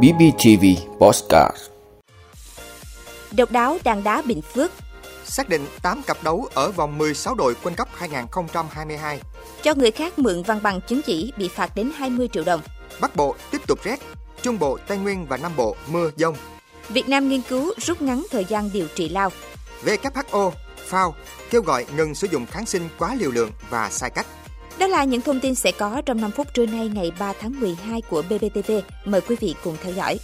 BBTV Postcard. Độc đáo đàn đá Bình Phước. Xác định 8 cặp đấu ở vòng 16 đội quân cấp 2022 Cho người khác mượn văn bằng chứng chỉ bị phạt đến 20 triệu đồng. Bắc Bộ tiếp tục rét Trung Bộ, Tây Nguyên và Nam Bộ mưa dông. Việt Nam nghiên cứu rút ngắn thời gian điều trị lao. WHO, FAO kêu gọi ngừng sử dụng kháng sinh quá liều lượng và sai cách đó là những thông tin sẽ có trong 5 phút trưa nay ngày 3 tháng 12 của BBTV. Mời quý vị cùng theo dõi.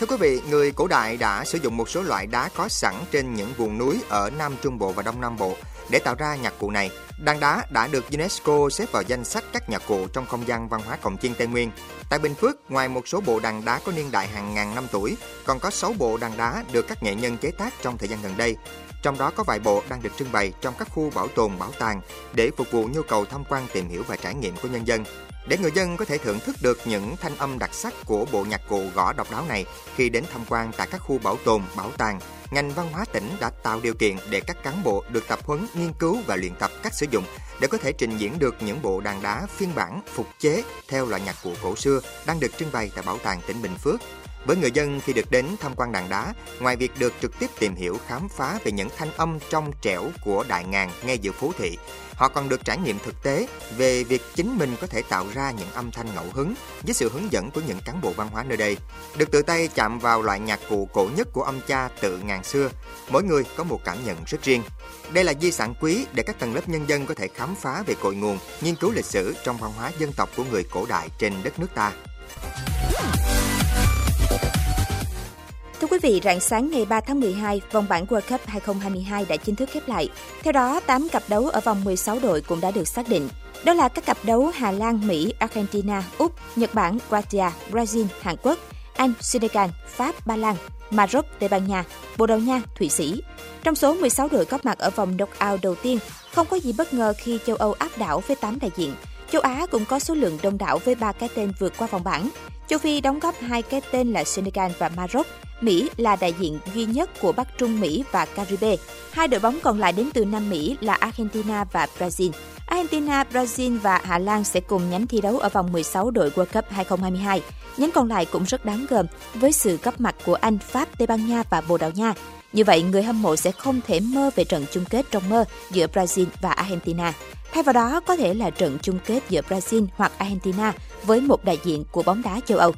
Thưa quý vị, người cổ đại đã sử dụng một số loại đá có sẵn trên những vùng núi ở Nam Trung Bộ và Đông Nam Bộ để tạo ra nhạc cụ này. Đàn đá đã được UNESCO xếp vào danh sách các nhạc cụ trong không gian văn hóa cổng chiên Tây Nguyên. Tại Bình Phước, ngoài một số bộ đàn đá có niên đại hàng ngàn năm tuổi, còn có 6 bộ đàn đá được các nghệ nhân chế tác trong thời gian gần đây. Trong đó có vài bộ đang được trưng bày trong các khu bảo tồn bảo tàng để phục vụ nhu cầu tham quan tìm hiểu và trải nghiệm của nhân dân. Để người dân có thể thưởng thức được những thanh âm đặc sắc của bộ nhạc cụ gõ độc đáo này khi đến tham quan tại các khu bảo tồn, bảo tàng, ngành văn hóa tỉnh đã tạo điều kiện để các cán bộ được tập huấn, nghiên cứu và luyện tập cách sử dụng để có thể trình diễn được những bộ đàn đá phiên bản phục chế theo loại nhạc cụ cổ xưa đang được trưng bày tại bảo tàng tỉnh Bình Phước với người dân khi được đến tham quan đàn đá, ngoài việc được trực tiếp tìm hiểu khám phá về những thanh âm trong trẻo của đại ngàn ngay giữa phố thị, họ còn được trải nghiệm thực tế về việc chính mình có thể tạo ra những âm thanh ngẫu hứng với sự hướng dẫn của những cán bộ văn hóa nơi đây. Được tự tay chạm vào loại nhạc cụ cổ nhất của ông cha tự ngàn xưa, mỗi người có một cảm nhận rất riêng. Đây là di sản quý để các tầng lớp nhân dân có thể khám phá về cội nguồn, nghiên cứu lịch sử trong văn hóa dân tộc của người cổ đại trên đất nước ta. Thưa quý vị, rạng sáng ngày 3 tháng 12, vòng bảng World Cup 2022 đã chính thức khép lại. Theo đó, 8 cặp đấu ở vòng 16 đội cũng đã được xác định. Đó là các cặp đấu Hà Lan, Mỹ, Argentina, Úc, Nhật Bản, Croatia, Brazil, Hàn Quốc, Anh, Senegal, Pháp, Ba Lan, Maroc, Tây Ban Nha, Bồ Đào Nha, Thụy Sĩ. Trong số 16 đội góp mặt ở vòng knockout đầu tiên, không có gì bất ngờ khi châu Âu áp đảo với 8 đại diện. Châu Á cũng có số lượng đông đảo với ba cái tên vượt qua vòng bảng. Châu Phi đóng góp hai cái tên là Senegal và Maroc. Mỹ là đại diện duy nhất của Bắc Trung Mỹ và Caribe. Hai đội bóng còn lại đến từ Nam Mỹ là Argentina và Brazil. Argentina, Brazil và Hà Lan sẽ cùng nhánh thi đấu ở vòng 16 đội World Cup 2022. Nhánh còn lại cũng rất đáng gờm với sự góp mặt của Anh, Pháp, Tây Ban Nha và Bồ Đào Nha. Như vậy, người hâm mộ sẽ không thể mơ về trận chung kết trong mơ giữa Brazil và Argentina. Thay vào đó có thể là trận chung kết giữa Brazil hoặc Argentina với một đại diện của bóng đá châu Âu.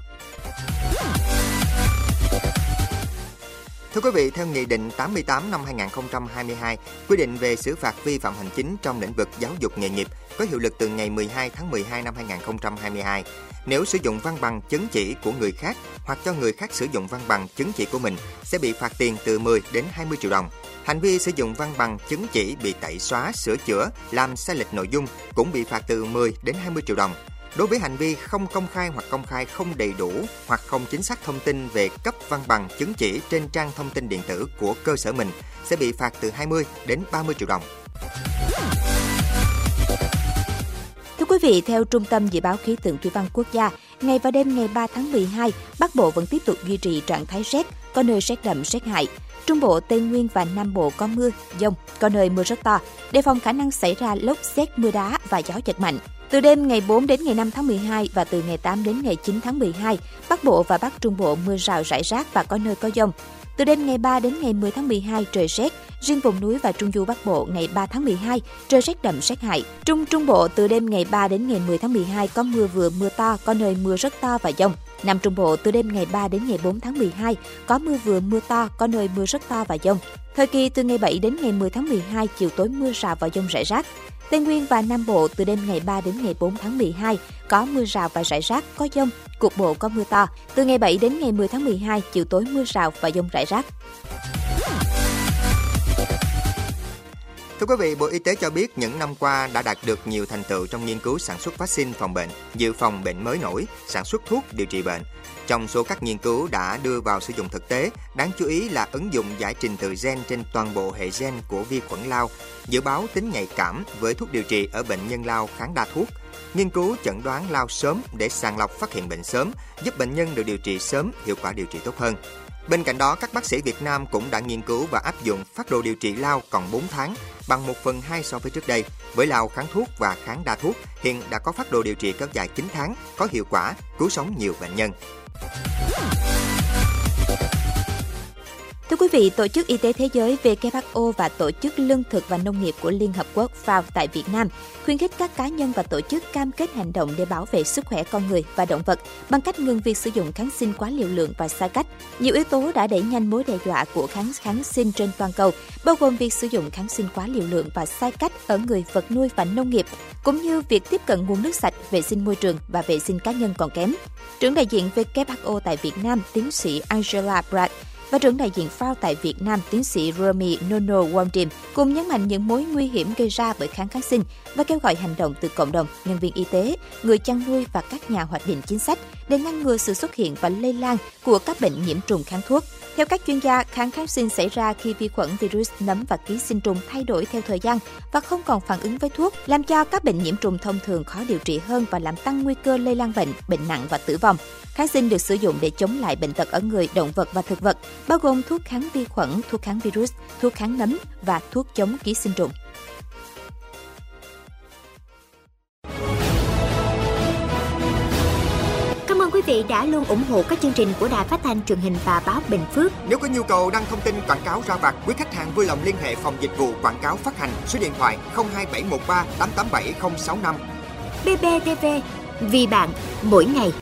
Thưa quý vị, theo Nghị định 88 năm 2022, quy định về xử phạt vi phạm hành chính trong lĩnh vực giáo dục nghề nghiệp có hiệu lực từ ngày 12 tháng 12 năm 2022. Nếu sử dụng văn bằng chứng chỉ của người khác hoặc cho người khác sử dụng văn bằng chứng chỉ của mình sẽ bị phạt tiền từ 10 đến 20 triệu đồng. Hành vi sử dụng văn bằng chứng chỉ bị tẩy xóa, sửa chữa, làm sai lệch nội dung cũng bị phạt từ 10 đến 20 triệu đồng. Đối với hành vi không công khai hoặc công khai không đầy đủ hoặc không chính xác thông tin về cấp văn bằng chứng chỉ trên trang thông tin điện tử của cơ sở mình sẽ bị phạt từ 20 đến 30 triệu đồng. Thưa quý vị, theo Trung tâm Dự báo Khí tượng Thủy văn Quốc gia, ngày và đêm ngày 3 tháng 12, Bắc Bộ vẫn tiếp tục duy trì trạng thái rét, có nơi rét đậm rét hại. Trung Bộ, Tây Nguyên và Nam Bộ có mưa, dông, có nơi mưa rất to, đề phòng khả năng xảy ra lốc xét mưa đá và gió giật mạnh. Từ đêm ngày 4 đến ngày 5 tháng 12 và từ ngày 8 đến ngày 9 tháng 12, Bắc Bộ và Bắc Trung Bộ mưa rào rải rác và có nơi có dông. Từ đêm ngày 3 đến ngày 10 tháng 12 trời rét, riêng vùng núi và trung du Bắc Bộ ngày 3 tháng 12 trời rét đậm rét hại. Trung Trung Bộ từ đêm ngày 3 đến ngày 10 tháng 12 có mưa vừa mưa to, có nơi mưa rất to và dông. Nam Trung Bộ từ đêm ngày 3 đến ngày 4 tháng 12 có mưa vừa mưa to, có nơi mưa rất to và dông. Thời kỳ từ ngày 7 đến ngày 10 tháng 12 chiều tối mưa rào và dông rải rác. Tây Nguyên và Nam Bộ từ đêm ngày 3 đến ngày 4 tháng 12 có mưa rào và rải rác, có dông, cục bộ có mưa to. Từ ngày 7 đến ngày 10 tháng 12 chiều tối mưa rào và dông rải rác. Thưa quý vị, Bộ Y tế cho biết những năm qua đã đạt được nhiều thành tựu trong nghiên cứu sản xuất vaccine phòng bệnh, dự phòng bệnh mới nổi, sản xuất thuốc điều trị bệnh. Trong số các nghiên cứu đã đưa vào sử dụng thực tế, đáng chú ý là ứng dụng giải trình tự gen trên toàn bộ hệ gen của vi khuẩn lao, dự báo tính nhạy cảm với thuốc điều trị ở bệnh nhân lao kháng đa thuốc, nghiên cứu chẩn đoán lao sớm để sàng lọc phát hiện bệnh sớm, giúp bệnh nhân được điều trị sớm, hiệu quả điều trị tốt hơn. Bên cạnh đó, các bác sĩ Việt Nam cũng đã nghiên cứu và áp dụng phát đồ điều trị lao còn 4 tháng bằng 1 phần 2 so với trước đây. Với lao kháng thuốc và kháng đa thuốc, hiện đã có phát đồ điều trị kéo dài 9 tháng, có hiệu quả, cứu sống nhiều bệnh nhân. Thưa quý vị, Tổ chức Y tế Thế giới WHO và Tổ chức Lương thực và Nông nghiệp của Liên Hợp Quốc FAO tại Việt Nam khuyến khích các cá nhân và tổ chức cam kết hành động để bảo vệ sức khỏe con người và động vật bằng cách ngừng việc sử dụng kháng sinh quá liều lượng và sai cách. Nhiều yếu tố đã đẩy nhanh mối đe dọa của kháng kháng sinh trên toàn cầu, bao gồm việc sử dụng kháng sinh quá liều lượng và sai cách ở người vật nuôi và nông nghiệp, cũng như việc tiếp cận nguồn nước sạch, vệ sinh môi trường và vệ sinh cá nhân còn kém. Trưởng đại diện WHO tại Việt Nam, tiến sĩ Angela Brad và trưởng đại diện FAO tại Việt Nam, tiến sĩ Romy Nono Wondim cùng nhấn mạnh những mối nguy hiểm gây ra bởi kháng kháng sinh và kêu gọi hành động từ cộng đồng, nhân viên y tế, người chăn nuôi và các nhà hoạch định chính sách để ngăn ngừa sự xuất hiện và lây lan của các bệnh nhiễm trùng kháng thuốc. Theo các chuyên gia, kháng kháng sinh xảy ra khi vi khuẩn, virus, nấm và ký sinh trùng thay đổi theo thời gian và không còn phản ứng với thuốc, làm cho các bệnh nhiễm trùng thông thường khó điều trị hơn và làm tăng nguy cơ lây lan bệnh, bệnh nặng và tử vong. Kháng sinh được sử dụng để chống lại bệnh tật ở người, động vật và thực vật, bao gồm thuốc kháng vi khuẩn, thuốc kháng virus, thuốc kháng nấm và thuốc chống ký sinh trùng. Cảm ơn quý vị đã luôn ủng hộ các chương trình của Đài Phát thanh truyền hình và báo Bình Phước. Nếu có nhu cầu đăng thông tin quảng cáo ra vặt, quý khách hàng vui lòng liên hệ phòng dịch vụ quảng cáo phát hành số điện thoại 02713 887065. BBTV, vì bạn, mỗi ngày.